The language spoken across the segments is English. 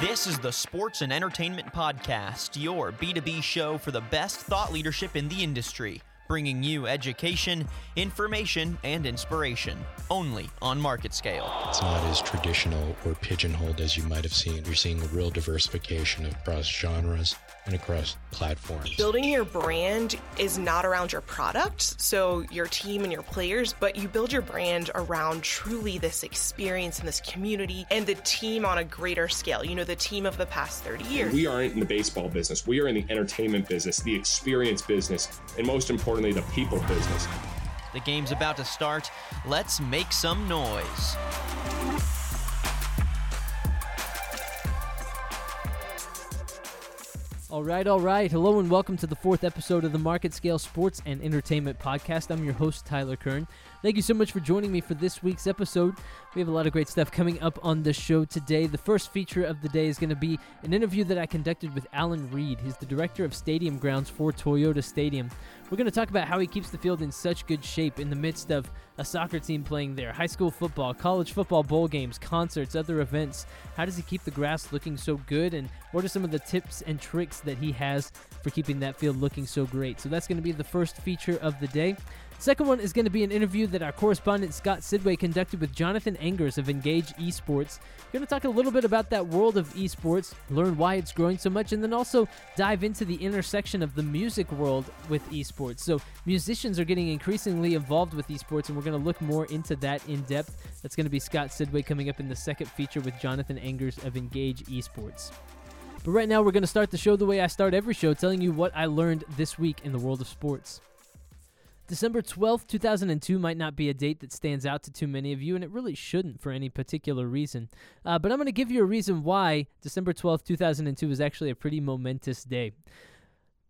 This is the Sports and Entertainment Podcast, your B2B show for the best thought leadership in the industry, bringing you education, information, and inspiration, only on market scale. It's not as traditional or pigeonholed as you might have seen. You're seeing a real diversification across genres and across platforms. Building your brand is not around your product, so your team and your players, but you build your brand around truly this experience and this community and the team on a greater scale. You know, the team of the past 30 years. We aren't in the baseball business. We are in the entertainment business, the experience business, and most importantly, the people business. The game's about to start. Let's make some noise. All right, all right. Hello and welcome to the fourth episode of the Market Scale Sports and Entertainment Podcast. I'm your host, Tyler Kern. Thank you so much for joining me for this week's episode. We have a lot of great stuff coming up on the show today. The first feature of the day is going to be an interview that I conducted with Alan Reed. He's the director of stadium grounds for Toyota Stadium. We're going to talk about how he keeps the field in such good shape in the midst of a soccer team playing there, high school football, college football bowl games, concerts, other events. How does he keep the grass looking so good? And what are some of the tips and tricks that he has for keeping that field looking so great? So that's going to be the first feature of the day. Second one is going to be an interview that our correspondent Scott Sidway conducted with Jonathan Engers of Engage Esports. We're going to talk a little bit about that world of esports, learn why it's growing so much, and then also dive into the intersection of the music world with esports. So, musicians are getting increasingly involved with esports, and we're going to look more into that in depth. That's going to be Scott Sidway coming up in the second feature with Jonathan Engers of Engage Esports. But right now, we're going to start the show the way I start every show, telling you what I learned this week in the world of sports. December 12th, 2002 might not be a date that stands out to too many of you, and it really shouldn't for any particular reason. Uh, but I'm going to give you a reason why December 12th, 2002 is actually a pretty momentous day.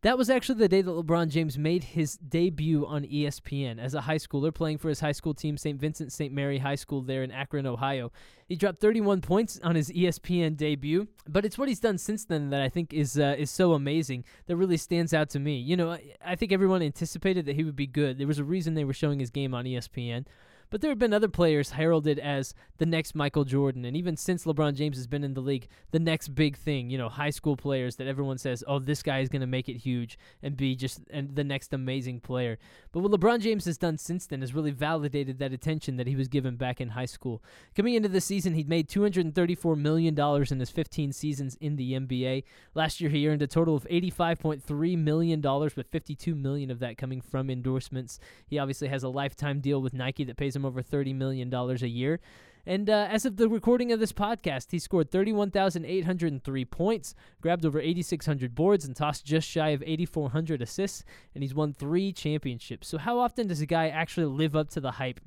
That was actually the day that LeBron James made his debut on ESPN as a high schooler, playing for his high school team, St. Vincent St. Mary High School, there in Akron, Ohio. He dropped 31 points on his ESPN debut, but it's what he's done since then that I think is uh, is so amazing that really stands out to me. You know, I, I think everyone anticipated that he would be good. There was a reason they were showing his game on ESPN. But there have been other players heralded as the next Michael Jordan, and even since LeBron James has been in the league, the next big thing. You know, high school players that everyone says, "Oh, this guy is going to make it huge and be just and the next amazing player." But what LeBron James has done since then has really validated that attention that he was given back in high school. Coming into the season, he'd made 234 million dollars in his 15 seasons in the NBA. Last year, he earned a total of 85.3 million dollars, with 52 million of that coming from endorsements. He obviously has a lifetime deal with Nike that pays him over $30 million a year. And uh, as of the recording of this podcast, he scored 31,803 points, grabbed over 8,600 boards, and tossed just shy of 8,400 assists, and he's won three championships. So, how often does a guy actually live up to the hype?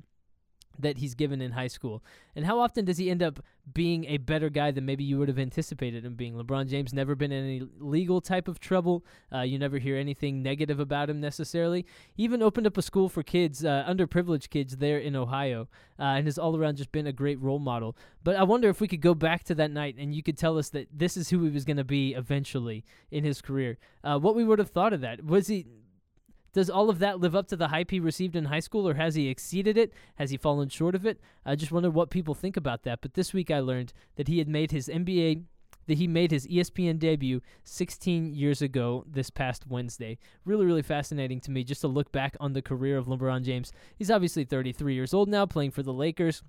That he's given in high school? And how often does he end up being a better guy than maybe you would have anticipated him being? LeBron James never been in any legal type of trouble. Uh, you never hear anything negative about him necessarily. He even opened up a school for kids, uh, underprivileged kids there in Ohio, uh, and has all around just been a great role model. But I wonder if we could go back to that night and you could tell us that this is who he was going to be eventually in his career. Uh, what we would have thought of that. Was he does all of that live up to the hype he received in high school, or has he exceeded it? Has he fallen short of it? I just wonder what people think about that. But this week I learned that he had made his NBA that he made his ESPN debut 16 years ago this past Wednesday. Really, really fascinating to me just to look back on the career of LeBron James. He's obviously 33 years old now, playing for the Lakers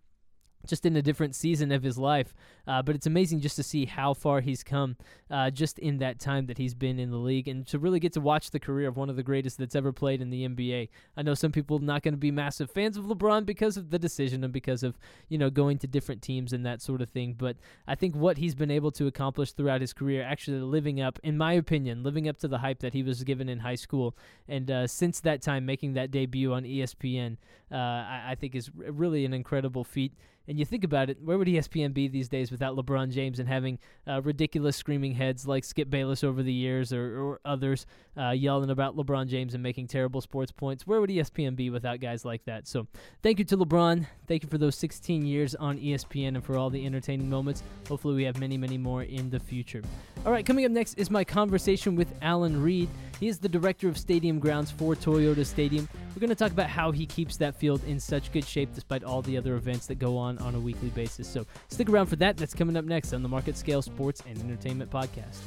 just in a different season of his life. Uh, but it's amazing just to see how far he's come uh, just in that time that he's been in the league and to really get to watch the career of one of the greatest that's ever played in the NBA. I know some people not going to be massive fans of LeBron because of the decision and because of, you know, going to different teams and that sort of thing. But I think what he's been able to accomplish throughout his career, actually living up, in my opinion, living up to the hype that he was given in high school. And uh, since that time, making that debut on ESPN, uh, I, I think is really an incredible feat. And you think about it, where would ESPN be these days without LeBron James and having uh, ridiculous screaming heads like Skip Bayless over the years or, or others uh, yelling about LeBron James and making terrible sports points? Where would ESPN be without guys like that? So thank you to LeBron. Thank you for those 16 years on ESPN and for all the entertaining moments. Hopefully, we have many, many more in the future. All right, coming up next is my conversation with Alan Reed. He is the director of stadium grounds for Toyota Stadium. We're going to talk about how he keeps that field in such good shape despite all the other events that go on on a weekly basis. So stick around for that. That's coming up next on the Market Scale Sports and Entertainment Podcast.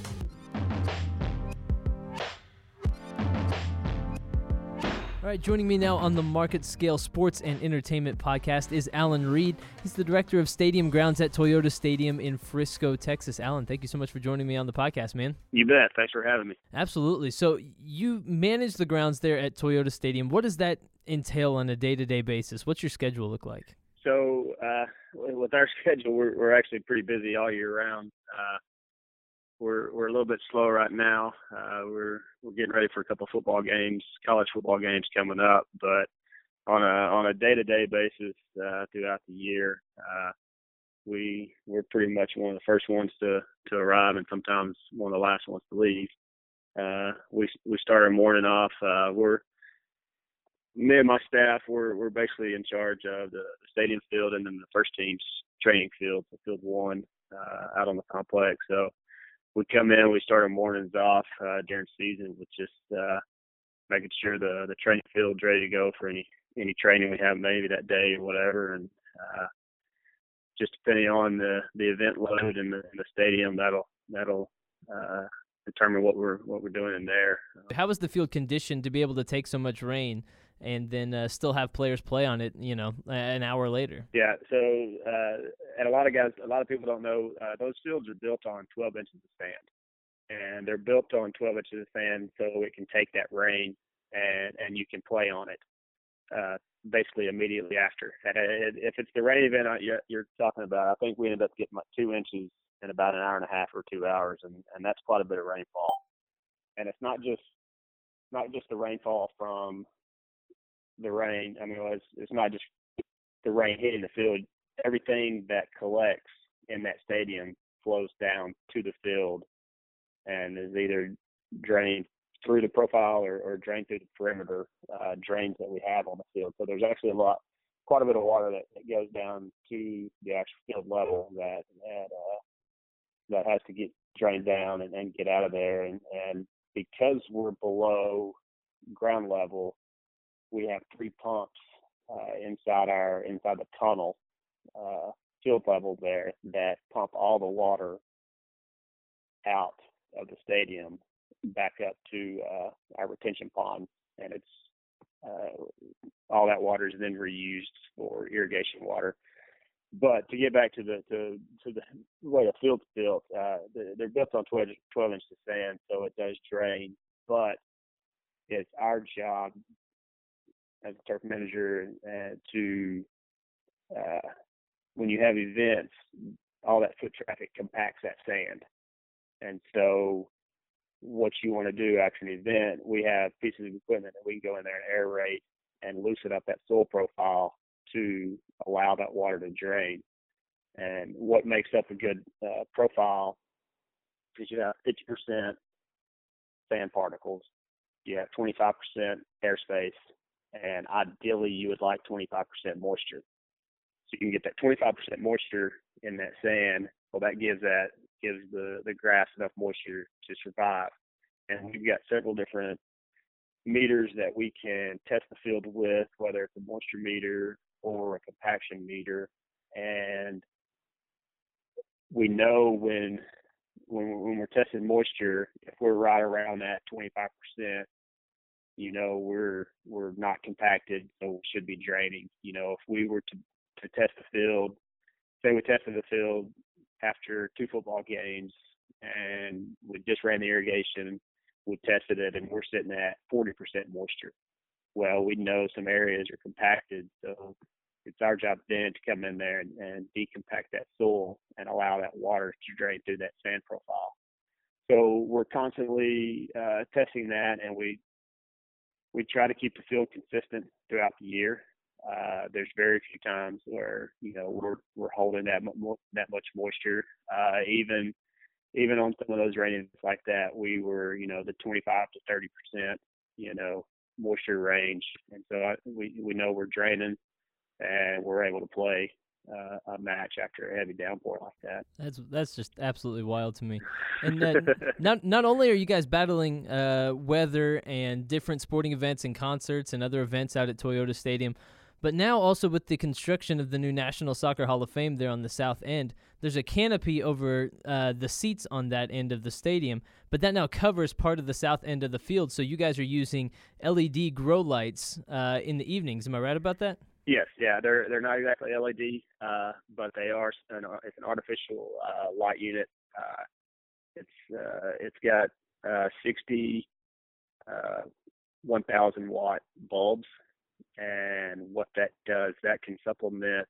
All right, joining me now on the Market Scale Sports and Entertainment podcast is Alan Reed. He's the director of stadium grounds at Toyota Stadium in Frisco, Texas. Alan, thank you so much for joining me on the podcast, man. You bet. Thanks for having me. Absolutely. So, you manage the grounds there at Toyota Stadium. What does that entail on a day to day basis? What's your schedule look like? So, uh, with our schedule, we're, we're actually pretty busy all year round. Uh, we're we're a little bit slow right now. Uh, we're we're getting ready for a couple football games, college football games coming up, but on a on a day to day basis uh, throughout the year, uh, we we're pretty much one of the first ones to to arrive, and sometimes one of the last ones to leave. Uh, we we start our morning off. Uh, we're me and my staff we're we're basically in charge of the, the stadium field and then the first team's training field, so field one uh, out on the complex. So we come in, we start our mornings off uh, during season with just uh, making sure the the training field's ready to go for any any training we have maybe that day or whatever, and uh, just depending on the the event load in the, the stadium, that'll that'll uh, determine what we're what we're doing in there. How is the field conditioned to be able to take so much rain? And then uh, still have players play on it, you know, an hour later. Yeah. So, uh, and a lot of guys, a lot of people don't know uh, those fields are built on 12 inches of sand, and they're built on 12 inches of sand so it can take that rain and and you can play on it uh, basically immediately after. And if it's the rain event you're, you're talking about, I think we ended up getting like two inches in about an hour and a half or two hours, and and that's quite a bit of rainfall. And it's not just not just the rainfall from the rain. I mean, it's, it's not just the rain hitting the field. Everything that collects in that stadium flows down to the field and is either drained through the profile or, or drained through the perimeter uh, drains that we have on the field. So there's actually a lot, quite a bit of water that, that goes down to the actual field level that that uh, that has to get drained down and, and get out of there. And, and because we're below ground level, we have three pumps uh, inside our inside the tunnel uh, field level there that pump all the water out of the stadium back up to uh, our retention pond, and it's uh, all that water is then reused for irrigation water. But to get back to the to, to the way the field's built, uh, they're built on 12, 12 inches of sand, so it does drain. But it's our job as a turf manager uh, to uh, when you have events, all that foot traffic compacts that sand, and so what you want to do after an event, we have pieces of equipment that we can go in there and aerate and loosen up that soil profile to allow that water to drain. And what makes up a good uh, profile is you have 50% sand particles, you have 25% airspace, and ideally you would like 25% moisture. So you can get that 25% moisture in that sand. Well, that gives that gives the the grass enough moisture to survive. And we've got several different meters that we can test the field with, whether it's a moisture meter or a compaction meter, and we know when when, when we're testing moisture, if we're right around that 25%, you know we're we're not compacted, so we should be draining. You know, if we were to to test the field, say we tested the field after two football games and we just ran the irrigation, we tested it, and we're sitting at 40% moisture. Well, we know some areas are compacted, so it's our job then to come in there and, and decompact that soil and allow that water to drain through that sand profile. So we're constantly uh, testing that, and we we try to keep the field consistent throughout the year. Uh, there's very few times where you know we're we're holding that mo- that much moisture. Uh, even even on some of those rains like that, we were you know the 25 to 30 percent you know moisture range, and so I, we we know we're draining and we're able to play uh, a match after a heavy downpour like that. That's that's just absolutely wild to me. And uh, not not only are you guys battling uh, weather and different sporting events and concerts and other events out at Toyota Stadium, but now also with the construction of the new National Soccer Hall of Fame there on the south end, there's a canopy over uh, the seats on that end of the stadium, but that now covers part of the south end of the field. So you guys are using LED grow lights uh, in the evenings. Am I right about that? Yes, yeah, they're they're not exactly LED, uh, but they are an it's an artificial uh, light unit. Uh, it's uh, it's got uh, 60 uh, 1,000 watt bulbs, and what that does that can supplement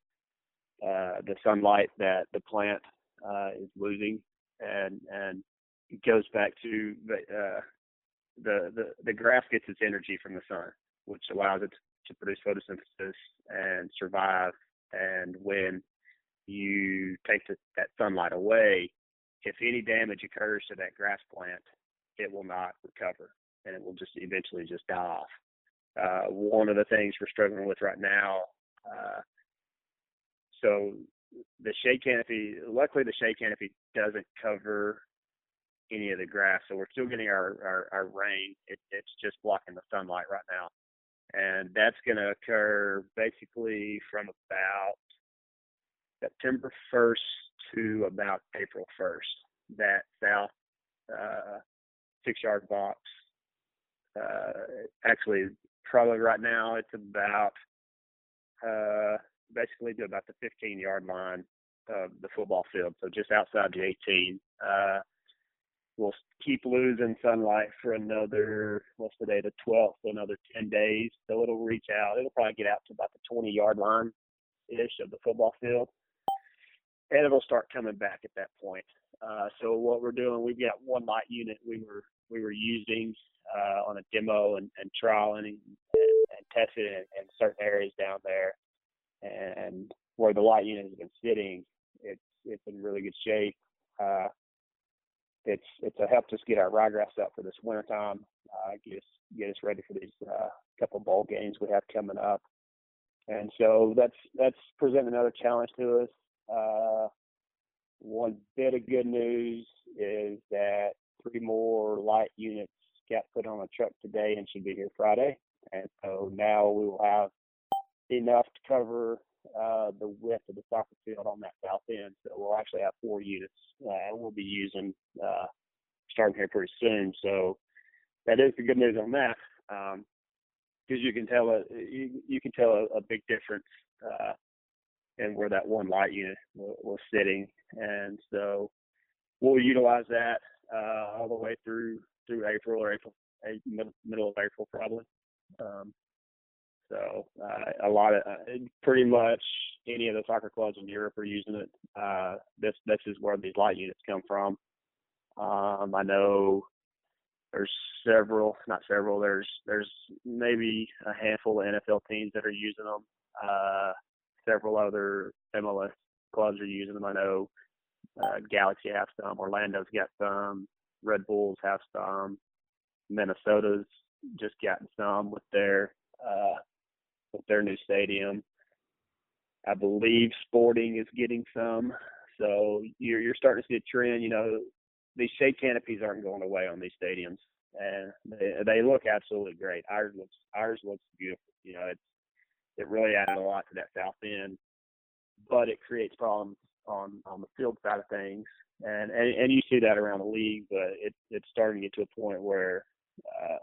uh, the sunlight that the plant uh, is losing, and and it goes back to the, uh, the the the grass gets its energy from the sun, which allows it to produce photosynthesis and survive. And when you take the, that sunlight away, if any damage occurs to that grass plant, it will not recover, and it will just eventually just die off. Uh, one of the things we're struggling with right now. Uh, so the shade canopy, luckily the shade canopy doesn't cover any of the grass, so we're still getting our our, our rain. It, it's just blocking the sunlight right now, and that's going to occur basically from about September 1st to about April 1st. That south uh, six yard box. Uh, actually, probably right now it's about uh, basically to about the 15 yard line of the football field, so just outside the 18. We'll keep losing sunlight for another what's the day the 12th so another 10 days. So it'll reach out. It'll probably get out to about the 20 yard line ish of the football field. And it'll start coming back at that point. Uh, so what we're doing we've got one light unit we were we were using uh, on a demo and, and and, and testing in, in certain areas down there. And where the light unit has been sitting it's it's in really good shape. Uh, it's it's helped us get our ryegrass up for this wintertime, uh, get us get us ready for these uh, couple of bowl games we have coming up, and so that's that's presenting another challenge to us. Uh, one bit of good news is that three more light units got put on a truck today and should be here Friday, and so now we will have enough to cover uh, the width of the soccer field on that south end. So we'll actually have four units uh, we'll be using uh, starting here pretty soon. So that is the good news on that, because um, you can tell a you, you can tell a, a big difference uh, in where that one light unit was, was sitting, and so we'll utilize that uh, all the way through through April or April middle of April probably. Um, so uh, a lot of uh, pretty much any of the soccer clubs in Europe are using it. Uh, this this is where these light units come from. Um, I know there's several, not several. There's there's maybe a handful of NFL teams that are using them. Uh, several other MLS clubs are using them. I know uh, Galaxy has some. Orlando's got some. Red Bulls have some. Minnesota's just gotten some with their uh, with their new stadium. I believe Sporting is getting some. So you're you're starting to see a trend. You know, these shade canopies aren't going away on these stadiums, and they, they look absolutely great. Ours looks ours looks beautiful. You know, it's it really added a lot to that south end, but it creates problems on on the field side of things, and and, and you see that around the league. But it it's starting to get to a point where uh,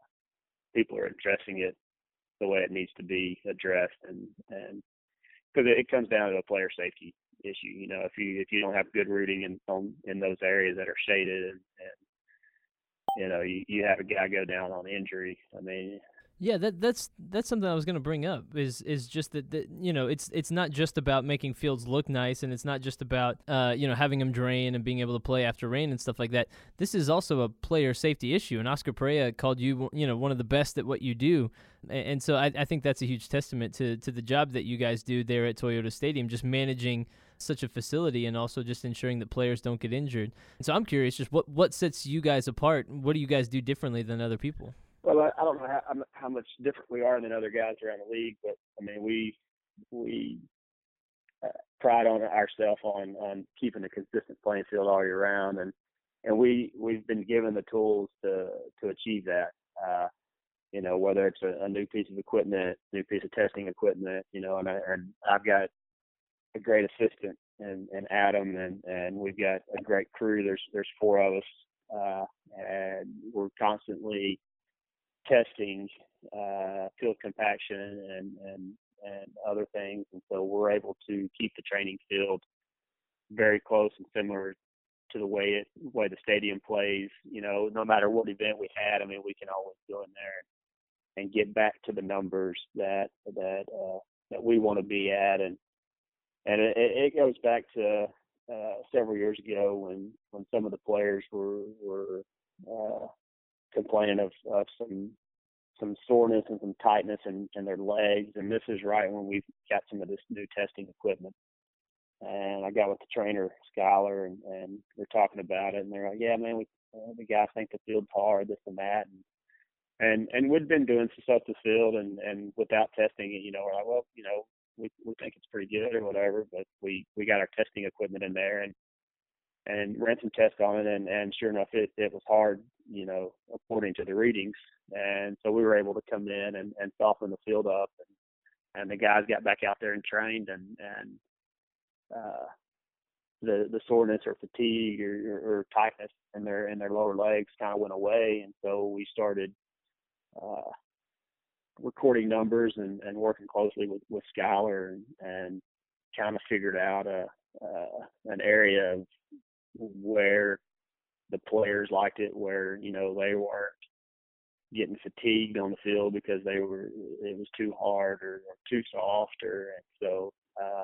people are addressing it the way it needs to be addressed and and because it, it comes down to a player safety issue you know if you if you don't have good rooting in on in those areas that are shaded and, and you know you, you have a guy go down on injury i mean yeah, that that's that's something I was going to bring up. Is is just that, that you know it's it's not just about making fields look nice, and it's not just about uh, you know having them drain and being able to play after rain and stuff like that. This is also a player safety issue, and Oscar Pareja called you you know one of the best at what you do, and, and so I, I think that's a huge testament to to the job that you guys do there at Toyota Stadium, just managing such a facility and also just ensuring that players don't get injured. And so I'm curious, just what what sets you guys apart? What do you guys do differently than other people? Well, I, I don't know how, how much different we are than other guys around the league, but I mean, we we pride on ourselves on on keeping a consistent playing field all year round, and and we we've been given the tools to to achieve that. Uh, you know, whether it's a, a new piece of equipment, new piece of testing equipment, you know, and, I, and I've got a great assistant and, and Adam and, and we've got a great crew. There's there's four of us, uh, and we're constantly testing uh, field compaction and, and and other things, and so we're able to keep the training field very close and similar to the way it way the stadium plays. You know, no matter what event we had, I mean, we can always go in there and, get back to the numbers that that uh, that we want to be at, and and it, it goes back to uh, several years ago when when some of the players were were uh, complaining of, of some some soreness and some tightness in, in their legs, and this is right when we've got some of this new testing equipment. And I got with the trainer Skylar, and and we're talking about it, and they're like, "Yeah, man, we uh, the guys think the field's hard, this and that." And and and we'd been doing some stuff to field, and and without testing it, you know, we're like, well, you know, we we think it's pretty good or whatever, but we we got our testing equipment in there and and ran some tests on it, and and sure enough, it it was hard, you know, according to the readings, and so we were able to come in and and soften the field up, and and the guys got back out there and trained, and and uh, the the soreness or fatigue or, or, or tightness in their in their lower legs kind of went away, and so we started uh, recording numbers and, and working closely with, with Skylar and, and kind of figured out a, uh, an area of where the players liked it, where, you know, they weren't getting fatigued on the field because they were, it was too hard or, or too soft or, and so, uh,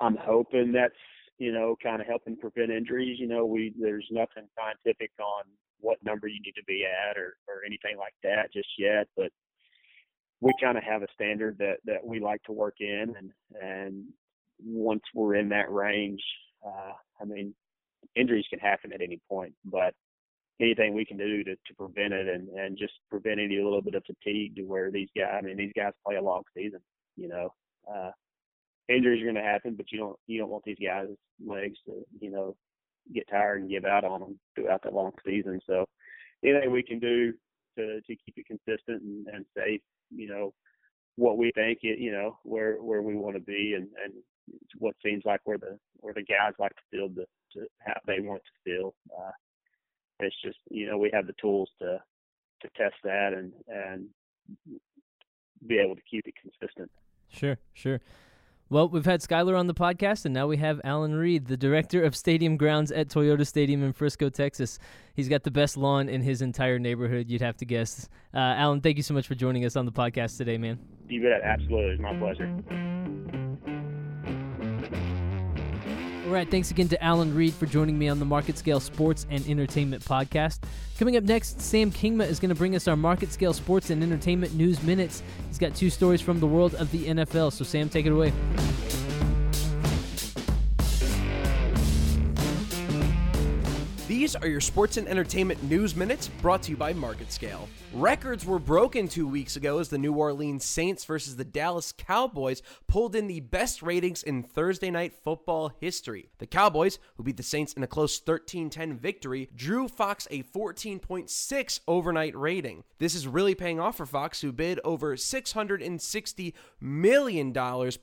I'm hoping that's, you know, kind of helping prevent injuries. You know, we, there's nothing scientific on what number you need to be at or, or anything like that just yet, but we kind of have a standard that, that we like to work in and, and once we're in that range, uh, I mean, injuries can happen at any point, but anything we can do to, to prevent it and, and just prevent any little bit of fatigue to where these guys, I mean, these guys play a long season, you know, uh, injuries are going to happen, but you don't, you don't want these guys' legs to, you know, get tired and give out on them throughout the long season. So anything we can do to to keep it consistent and, and safe, you know, what we think it, you know, where where we want to be and and what seems like where the where the guys like to feel to, to how they want to feel. Uh, it's just you know we have the tools to to test that and and be able to keep it consistent. Sure, sure. Well, we've had Skylar on the podcast, and now we have Alan Reed, the director of stadium grounds at Toyota Stadium in Frisco, Texas. He's got the best lawn in his entire neighborhood, you'd have to guess. Uh, Alan, thank you so much for joining us on the podcast today, man. You bet. Absolutely. It's my pleasure. All right, thanks again to Alan Reed for joining me on the Market Scale Sports and Entertainment Podcast. Coming up next, Sam Kingma is going to bring us our Market Scale Sports and Entertainment News Minutes. He's got two stories from the world of the NFL, so Sam, take it away. These are your sports and entertainment news minutes brought to you by Market Scale. Records were broken two weeks ago as the New Orleans Saints versus the Dallas Cowboys pulled in the best ratings in Thursday night football history. The Cowboys, who beat the Saints in a close 13 10 victory, drew Fox a 14.6 overnight rating. This is really paying off for Fox, who bid over $660 million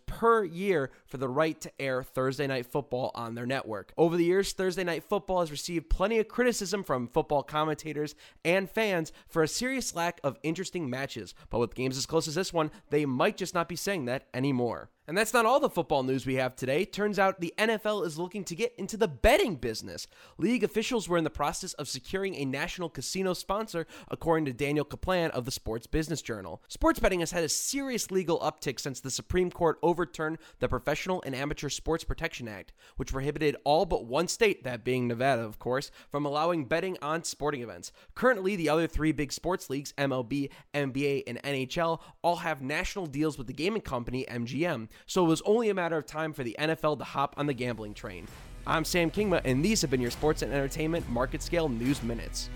per year for the right to air Thursday night football on their network. Over the years, Thursday night football has received plenty of criticism from football commentators and fans for a serious lack of interesting matches, but with games as close as this one, they might just not be saying that anymore. And that's not all the football news we have today. Turns out the NFL is looking to get into the betting business. League officials were in the process of securing a national casino sponsor, according to Daniel Kaplan of the Sports Business Journal. Sports betting has had a serious legal uptick since the Supreme Court overturned the Professional and Amateur Sports Protection Act, which prohibited all but one state, that being Nevada, of course, from allowing betting on sporting events. Currently, the other three big sports leagues, MLB, NBA, and NHL, all have national deals with the gaming company MGM so it was only a matter of time for the NFL to hop on the gambling train. I'm Sam Kingma, and these have been your sports and entertainment market scale news minutes.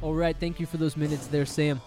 All right, thank you for those minutes there, Sam.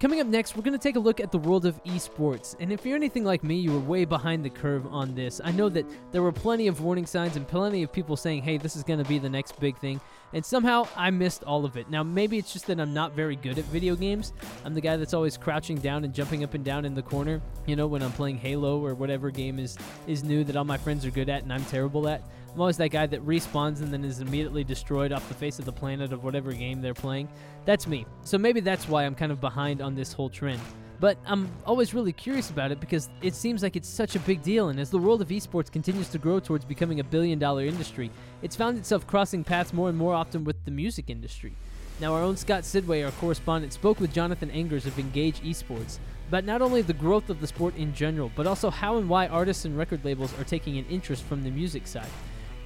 Coming up next, we're going to take a look at the world of esports. And if you're anything like me, you were way behind the curve on this. I know that there were plenty of warning signs and plenty of people saying, hey, this is going to be the next big thing. And somehow I missed all of it. Now, maybe it's just that I'm not very good at video games. I'm the guy that's always crouching down and jumping up and down in the corner, you know, when I'm playing Halo or whatever game is, is new that all my friends are good at and I'm terrible at. I'm always that guy that respawns and then is immediately destroyed off the face of the planet of whatever game they're playing. That's me. So maybe that's why I'm kind of behind on this whole trend. But I'm always really curious about it because it seems like it's such a big deal, and as the world of esports continues to grow towards becoming a billion dollar industry, it's found itself crossing paths more and more often with the music industry. Now, our own Scott Sidway, our correspondent, spoke with Jonathan Engers of Engage Esports about not only the growth of the sport in general, but also how and why artists and record labels are taking an interest from the music side.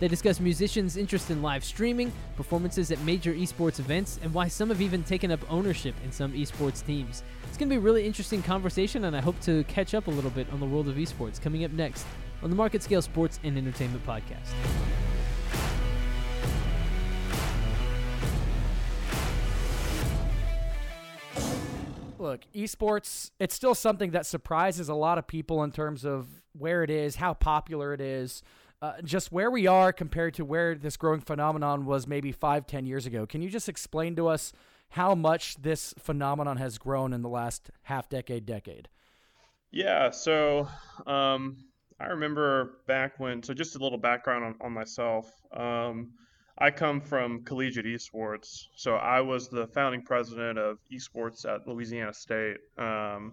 They discuss musicians' interest in live streaming, performances at major esports events, and why some have even taken up ownership in some esports teams. It's going to be a really interesting conversation, and I hope to catch up a little bit on the world of esports coming up next on the Market Scale Sports and Entertainment Podcast. Look, esports, it's still something that surprises a lot of people in terms of where it is, how popular it is uh, just where we are compared to where this growing phenomenon was maybe five, ten years ago. Can you just explain to us how much this phenomenon has grown in the last half decade, decade? Yeah, so um, I remember back when, so just a little background on, on myself. Um, I come from collegiate esports. So I was the founding president of esports at Louisiana State, um,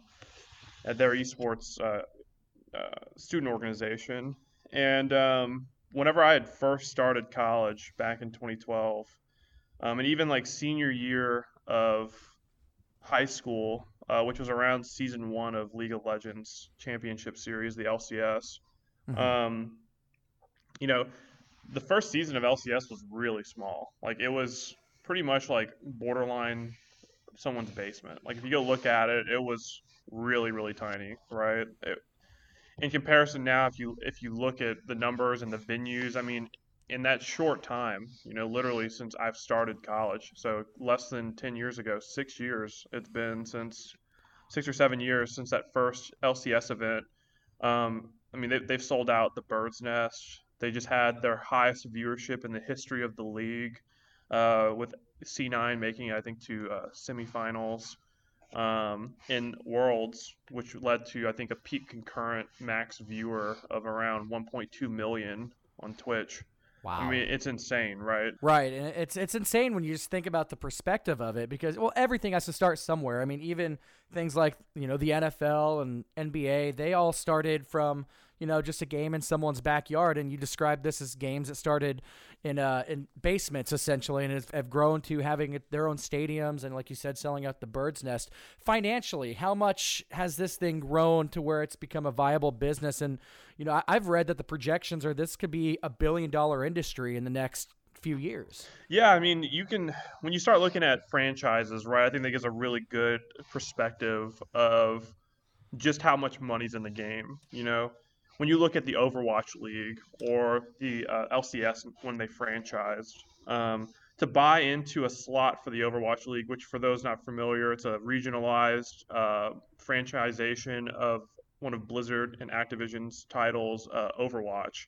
at their esports uh, uh, student organization. And um, whenever I had first started college back in 2012, um, and even like senior year of high school, uh, which was around season one of League of Legends Championship Series, the LCS. Mm-hmm. Um, you know, the first season of LCS was really small. Like it was pretty much like borderline someone's basement. Like if you go look at it, it was really really tiny, right? It, in comparison now, if you if you look at the numbers and the venues, I mean, in that short time, you know, literally since I've started college, so less than ten years ago, six years it's been since six or seven years since that first LCS event. Um, I mean, they, they've sold out the Bird's Nest. They just had their highest viewership in the history of the league, uh, with C9 making I think to uh, semifinals um, in Worlds, which led to I think a peak concurrent max viewer of around 1.2 million on Twitch. Wow. I mean, it's insane, right? Right. And it's it's insane when you just think about the perspective of it because well, everything has to start somewhere. I mean, even things like, you know, the NFL and NBA, they all started from you know, just a game in someone's backyard. And you described this as games that started in uh, in basements essentially, and have grown to having their own stadiums and, like you said, selling out the bird's nest. Financially, how much has this thing grown to where it's become a viable business? And you know, I've read that the projections are this could be a billion dollar industry in the next few years. Yeah, I mean, you can when you start looking at franchises, right? I think that gives a really good perspective of just how much money's in the game. You know, when you look at the Overwatch League or the uh, LCS when they franchised, um, to buy into a slot for the Overwatch League, which for those not familiar, it's a regionalized uh, franchisation of one of Blizzard and Activision's titles, uh, Overwatch.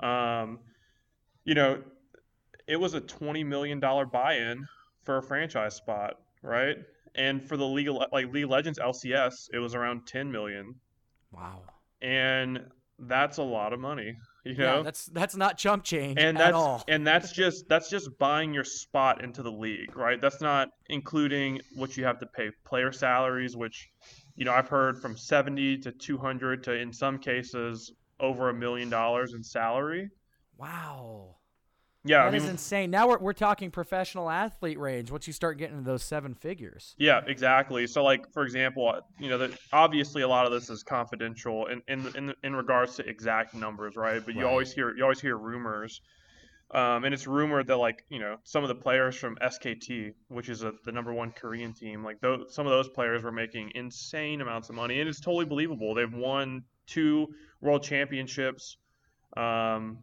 Um, you know, it was a twenty million dollar buy-in for a franchise spot, right? And for the League of, like League Legends LCS, it was around ten million. Wow. And that's a lot of money. You know, yeah, that's that's not chump change and that's, all. And that's just that's just buying your spot into the league, right? That's not including what you have to pay player salaries, which you know I've heard from seventy to two hundred to in some cases over a million dollars in salary. Wow. Yeah, that I mean, is insane. Now we're we're talking professional athlete range. Once you start getting to those seven figures. Yeah, exactly. So, like for example, you know, that obviously a lot of this is confidential in in in, in regards to exact numbers, right? But you always hear you always hear rumors, um, and it's rumored that like you know some of the players from SKT, which is a, the number one Korean team, like those, some of those players were making insane amounts of money, and it's totally believable. They've won two world championships. Um,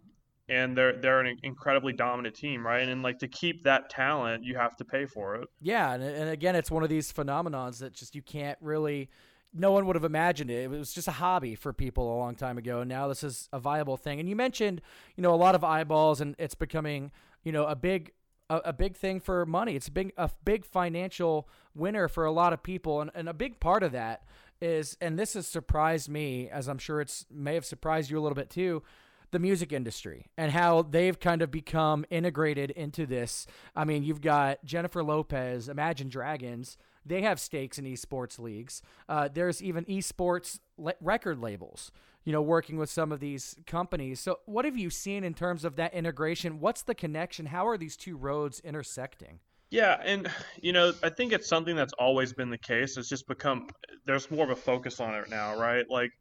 and they're they're an incredibly dominant team, right? And like to keep that talent, you have to pay for it. Yeah, and, and again, it's one of these phenomenons that just you can't really. No one would have imagined it. It was just a hobby for people a long time ago, and now this is a viable thing. And you mentioned, you know, a lot of eyeballs, and it's becoming, you know, a big a, a, big thing for money. It's a big a big financial winner for a lot of people, and, and a big part of that is, and this has surprised me, as I'm sure it's may have surprised you a little bit too, the music industry and how they've kind of become integrated into this. I mean, you've got Jennifer Lopez, Imagine Dragons. They have stakes in esports leagues. Uh, there's even esports le- record labels, you know, working with some of these companies. So, what have you seen in terms of that integration? What's the connection? How are these two roads intersecting? Yeah, and you know, I think it's something that's always been the case. It's just become there's more of a focus on it now, right? Like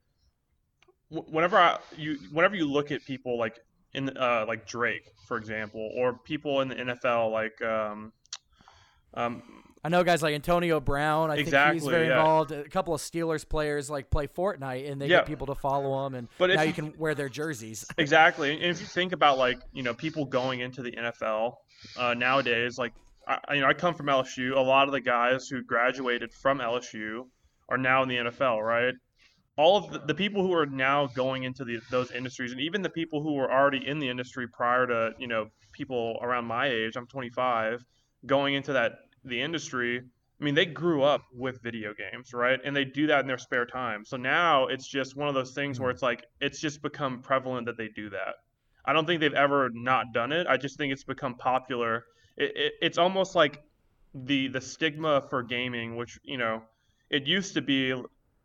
whenever I, you whenever you look at people like in uh, like Drake, for example, or people in the NFL like um, um, I know guys like Antonio Brown. I exactly, think he's very yeah. involved. A couple of Steelers players like play Fortnite, and they yeah. get people to follow them, and but now you, you can wear their jerseys. exactly, and if you think about like you know people going into the NFL uh, nowadays, like I, you know I come from LSU. A lot of the guys who graduated from LSU are now in the NFL, right? All of the, the, people who are now going into the, those industries and even the people who were already in the industry prior to you know people around my age i'm 25 going into that the industry i mean they grew up with video games right? And they do that in their spare time. So now it's just one of those things where mm-hmm. it's like it's just become prevalent that they do that. I don't think they've ever not done it. I just think it's become popular. It, it, it's almost like the the stigma for gaming which you know it used to be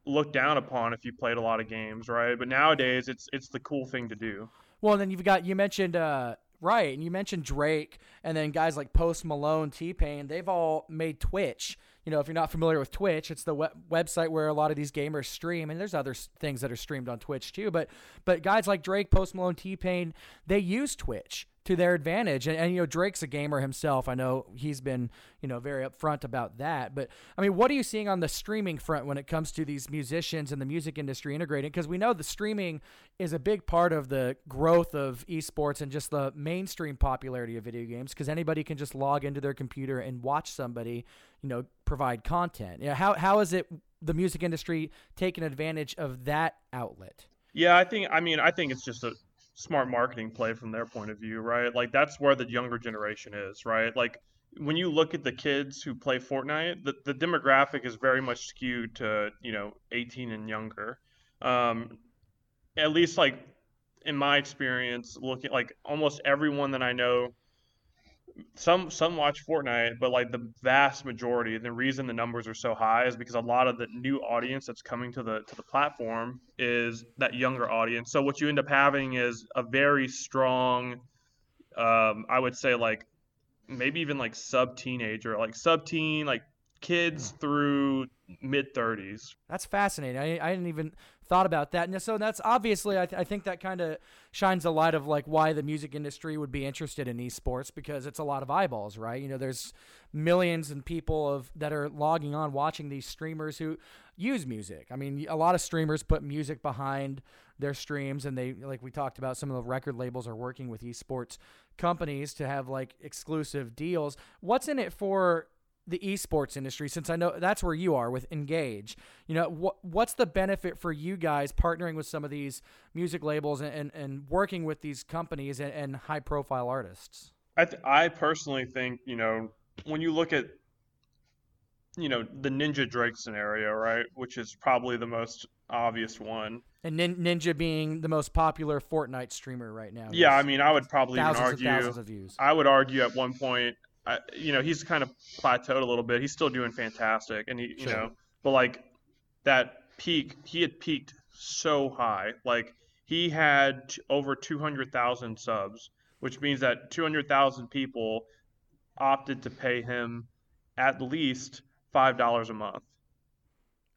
looked down upon if you played a lot of games, right? But nowadays, it's it's the cool thing to do. Well, then you've got you mentioned uh, right, and you mentioned Drake, and then guys like Post Malone, T Pain. They've all made Twitch. You know, if you're not familiar with Twitch, it's the web- website where a lot of these gamers stream, and there's other things that are streamed on Twitch too. But but guys like Drake, Post Malone, T Pain, they use Twitch to their advantage. And, and, you know, Drake's a gamer himself. I know he's been, you know, very upfront about that. But I mean, what are you seeing on the streaming front when it comes to these musicians and the music industry integrating? Because we know the streaming is a big part of the growth of esports and just the mainstream popularity of video games because anybody can just log into their computer and watch somebody, you know, provide content. You know, how, how is it the music industry taking advantage of that outlet? Yeah, I think, I mean, I think it's just a, smart marketing play from their point of view, right? Like that's where the younger generation is, right? Like when you look at the kids who play Fortnite, the, the demographic is very much skewed to, you know, 18 and younger. Um, at least like in my experience, looking like almost everyone that I know some some watch Fortnite, but like the vast majority, the reason the numbers are so high is because a lot of the new audience that's coming to the to the platform is that younger audience. So what you end up having is a very strong, um, I would say like maybe even like sub teenager, like sub teen, like kids through mid 30s. That's fascinating. I, I didn't even thought about that. And so that's obviously, I, th- I think that kind of shines a light of like why the music industry would be interested in esports because it's a lot of eyeballs, right? You know, there's millions and people of that are logging on watching these streamers who use music. I mean, a lot of streamers put music behind their streams and they like we talked about some of the record labels are working with esports companies to have like exclusive deals. What's in it for the esports industry since I know that's where you are with Engage. You know, what what's the benefit for you guys partnering with some of these music labels and, and, and working with these companies and, and high profile artists? I, th- I personally think, you know, when you look at, you know, the Ninja Drake scenario, right, which is probably the most obvious one. And nin- Ninja being the most popular Fortnite streamer right now. Yeah, I mean, I would probably even argue. I would argue at one point I, you know, he's kind of plateaued a little bit. He's still doing fantastic, and he, you sure. know, but like that peak, he had peaked so high. Like he had over 200,000 subs, which means that 200,000 people opted to pay him at least five dollars a month.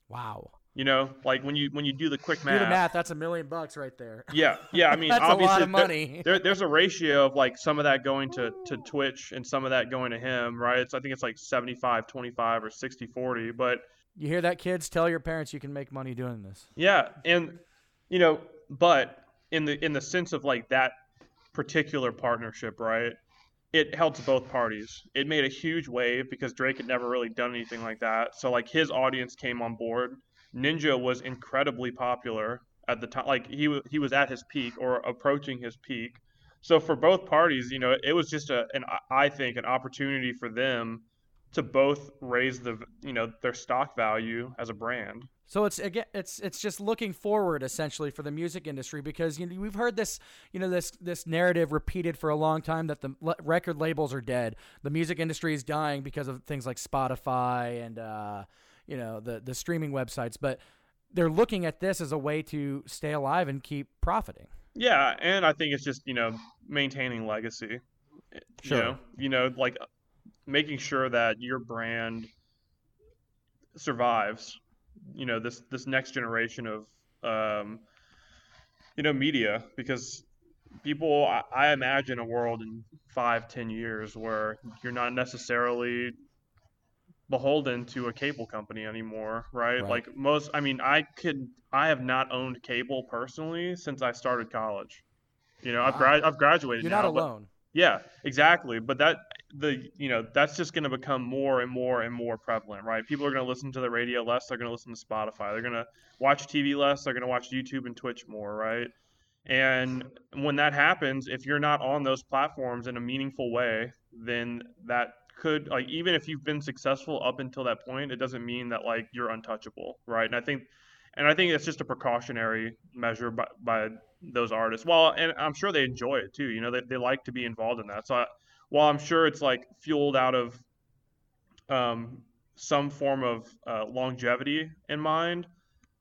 Wow. You know, like when you when you do the quick math, do the math. That's a million bucks right there. Yeah, yeah. I mean, that's obviously, a lot of money. There, there's a ratio of like some of that going to, to Twitch and some of that going to him, right? So I think it's like 75, 25 or 60, 40. But you hear that, kids? Tell your parents you can make money doing this. Yeah, and you know, but in the in the sense of like that particular partnership, right? It helps both parties. It made a huge wave because Drake had never really done anything like that. So like his audience came on board. Ninja was incredibly popular at the time. Like he he was at his peak or approaching his peak. So for both parties, you know, it was just a an I think an opportunity for them to both raise the you know their stock value as a brand. So it's again, it's it's just looking forward essentially for the music industry because you know we've heard this you know this this narrative repeated for a long time that the record labels are dead, the music industry is dying because of things like Spotify and uh, you know the the streaming websites, but they're looking at this as a way to stay alive and keep profiting. Yeah, and I think it's just you know maintaining legacy. Sure. You know, you know like making sure that your brand survives you know this this next generation of um, you know media because people I, I, imagine a world in five ten years where you're not necessarily beholden to a cable company anymore right? right like most i mean i could i have not owned cable personally since i started college you know wow. i've, gra- I've graduated you're now, not alone yeah, exactly. But that the you know that's just going to become more and more and more prevalent, right? People are going to listen to the radio less. They're going to listen to Spotify. They're going to watch TV less. They're going to watch YouTube and Twitch more, right? And when that happens, if you're not on those platforms in a meaningful way, then that could like even if you've been successful up until that point, it doesn't mean that like you're untouchable, right? And I think and I think it's just a precautionary measure by, by those artists. Well, and I'm sure they enjoy it too. You know, they, they like to be involved in that. So I, while I'm sure it's like fueled out of um, some form of uh, longevity in mind,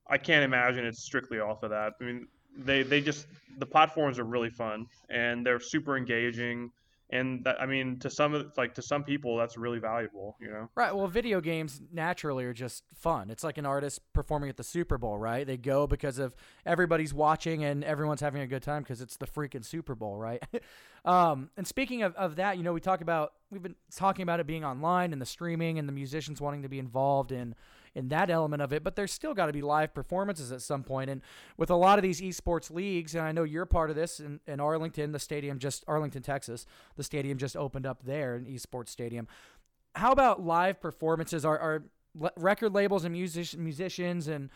I can't imagine it's strictly off of that. I mean, they they just the platforms are really fun and they're super engaging and that, I mean, to some like to some people, that's really valuable, you know. Right. Well, video games naturally are just fun. It's like an artist performing at the Super Bowl, right? They go because of everybody's watching and everyone's having a good time because it's the freaking Super Bowl, right? um, and speaking of, of that, you know, we talk about we've been talking about it being online and the streaming and the musicians wanting to be involved in in that element of it, but there's still got to be live performances at some point. And with a lot of these esports leagues, and I know you're part of this in, in Arlington, the stadium just Arlington, Texas, the stadium just opened up there, an esports stadium. How about live performances? Are, are record labels and music, musicians and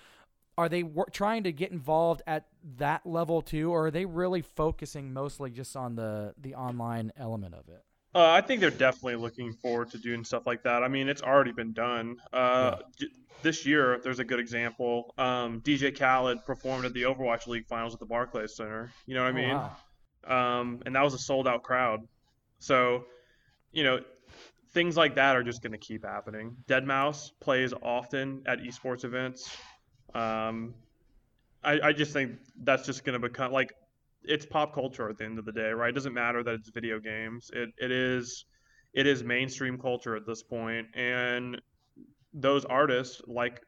are they wor- trying to get involved at that level too, or are they really focusing mostly just on the the online element of it? Uh, I think they're definitely looking forward to doing stuff like that. I mean, it's already been done. Uh, yeah. This year, there's a good example. Um, DJ Khaled performed at the Overwatch League finals at the Barclays Center. You know what I oh, mean? Oh, wow. um, and that was a sold out crowd. So, you know, things like that are just going to keep happening. Deadmau5 plays often at esports events. Um, I, I just think that's just going to become like it's pop culture at the end of the day, right? It doesn't matter that it's video games. It it is it is mainstream culture at this point, and those artists like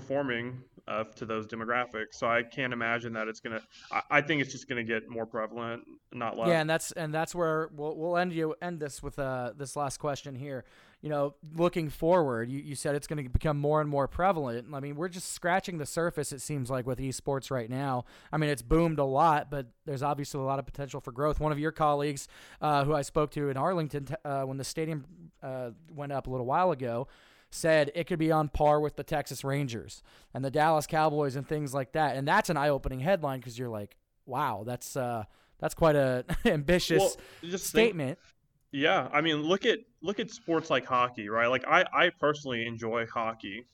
performing uh, to those demographics. So I can't imagine that it's gonna. I, I think it's just gonna get more prevalent, not less. Yeah, and that's and that's where we'll we'll end you end this with uh this last question here you know, looking forward, you, you said it's going to become more and more prevalent. I mean, we're just scratching the surface, it seems like, with esports right now. I mean, it's boomed a lot, but there's obviously a lot of potential for growth. One of your colleagues, uh, who I spoke to in Arlington uh, when the stadium uh, went up a little while ago, said it could be on par with the Texas Rangers and the Dallas Cowboys and things like that. And that's an eye opening headline because you're like, wow, that's. Uh, that's quite a ambitious well, statement. Think, yeah, I mean, look at look at sports like hockey, right? Like I I personally enjoy hockey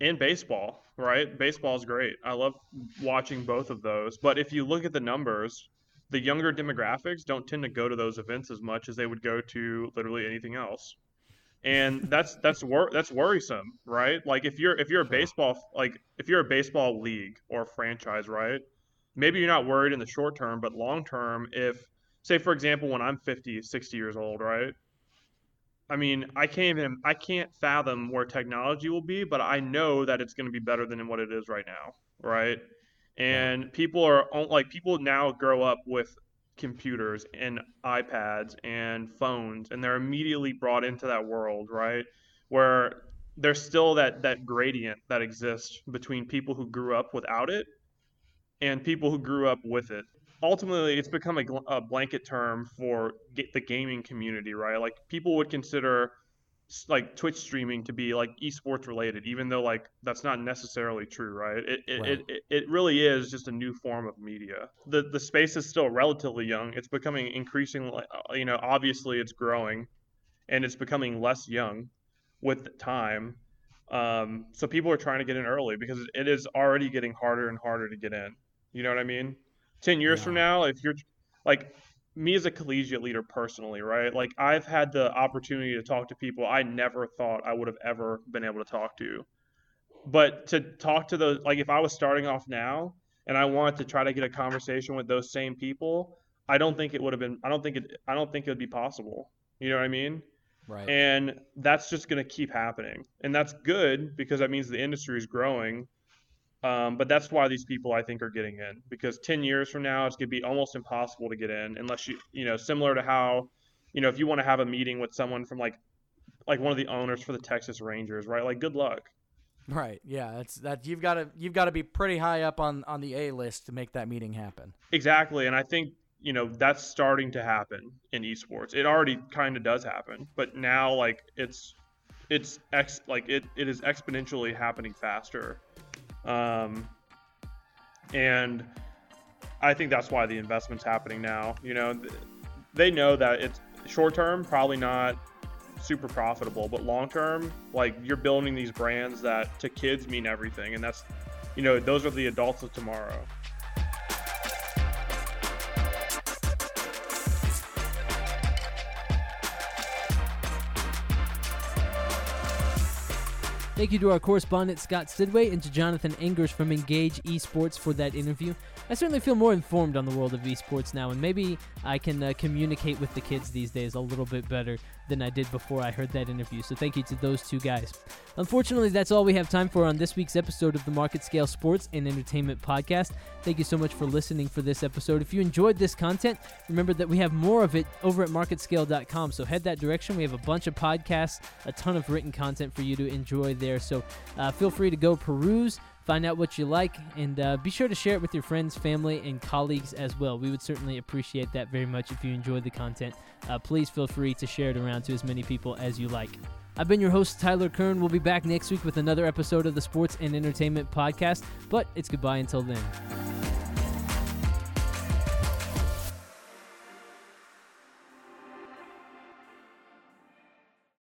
and baseball, right? Baseball is great. I love watching both of those. But if you look at the numbers, the younger demographics don't tend to go to those events as much as they would go to literally anything else. And that's that's wor- that's worrisome, right? Like if you're if you're a baseball like if you're a baseball league or franchise, right? Maybe you're not worried in the short term, but long term if say for example when i'm 50 60 years old right i mean i can't even i can't fathom where technology will be but i know that it's going to be better than what it is right now right and people are like people now grow up with computers and ipads and phones and they're immediately brought into that world right where there's still that that gradient that exists between people who grew up without it and people who grew up with it ultimately it's become a, a blanket term for the gaming community, right? Like people would consider like Twitch streaming to be like esports related, even though like that's not necessarily true, right? It it, right. it it really is just a new form of media. The the space is still relatively young. It's becoming increasingly, uh, you know, obviously it's growing, and it's becoming less young with time. Um, so people are trying to get in early because it is already getting harder and harder to get in. You know what I mean? Ten years yeah. from now, if you're like me as a collegiate leader personally, right? Like I've had the opportunity to talk to people I never thought I would have ever been able to talk to. But to talk to those like if I was starting off now and I wanted to try to get a conversation with those same people, I don't think it would have been I don't think it I don't think it would be possible. You know what I mean? Right. And that's just going to keep happening. And that's good because that means the industry is growing um, but that's why these people I think are getting in because 10 years from now it's going to be almost impossible to get in unless you you know similar to how you know if you want to have a meeting with someone from like like one of the owners for the Texas Rangers right? Like good luck. Right. Yeah That's that you've got to you've got to be pretty high up on on the A list to make that meeting happen. Exactly and I think you know that's starting to happen in esports. It already kind of does happen but now like it's it's ex like it, it is exponentially happening faster um, and I think that's why the investment's happening now. You know, they know that it's short term, probably not super profitable, but long term, like you're building these brands that to kids mean everything. And that's, you know, those are the adults of tomorrow. Thank you to our correspondent Scott Sidway and to Jonathan Engers from Engage Esports for that interview. I certainly feel more informed on the world of esports now, and maybe I can uh, communicate with the kids these days a little bit better than I did before I heard that interview. So thank you to those two guys. Unfortunately, that's all we have time for on this week's episode of the Market Scale Sports and Entertainment Podcast. Thank you so much for listening for this episode. If you enjoyed this content, remember that we have more of it over at marketscale.com. So head that direction. We have a bunch of podcasts, a ton of written content for you to enjoy there. So uh, feel free to go peruse find out what you like, and uh, be sure to share it with your friends, family, and colleagues as well. We would certainly appreciate that very much if you enjoyed the content. Uh, please feel free to share it around to as many people as you like. I've been your host, Tyler Kern. We'll be back next week with another episode of the Sports and Entertainment Podcast, but it's goodbye until then.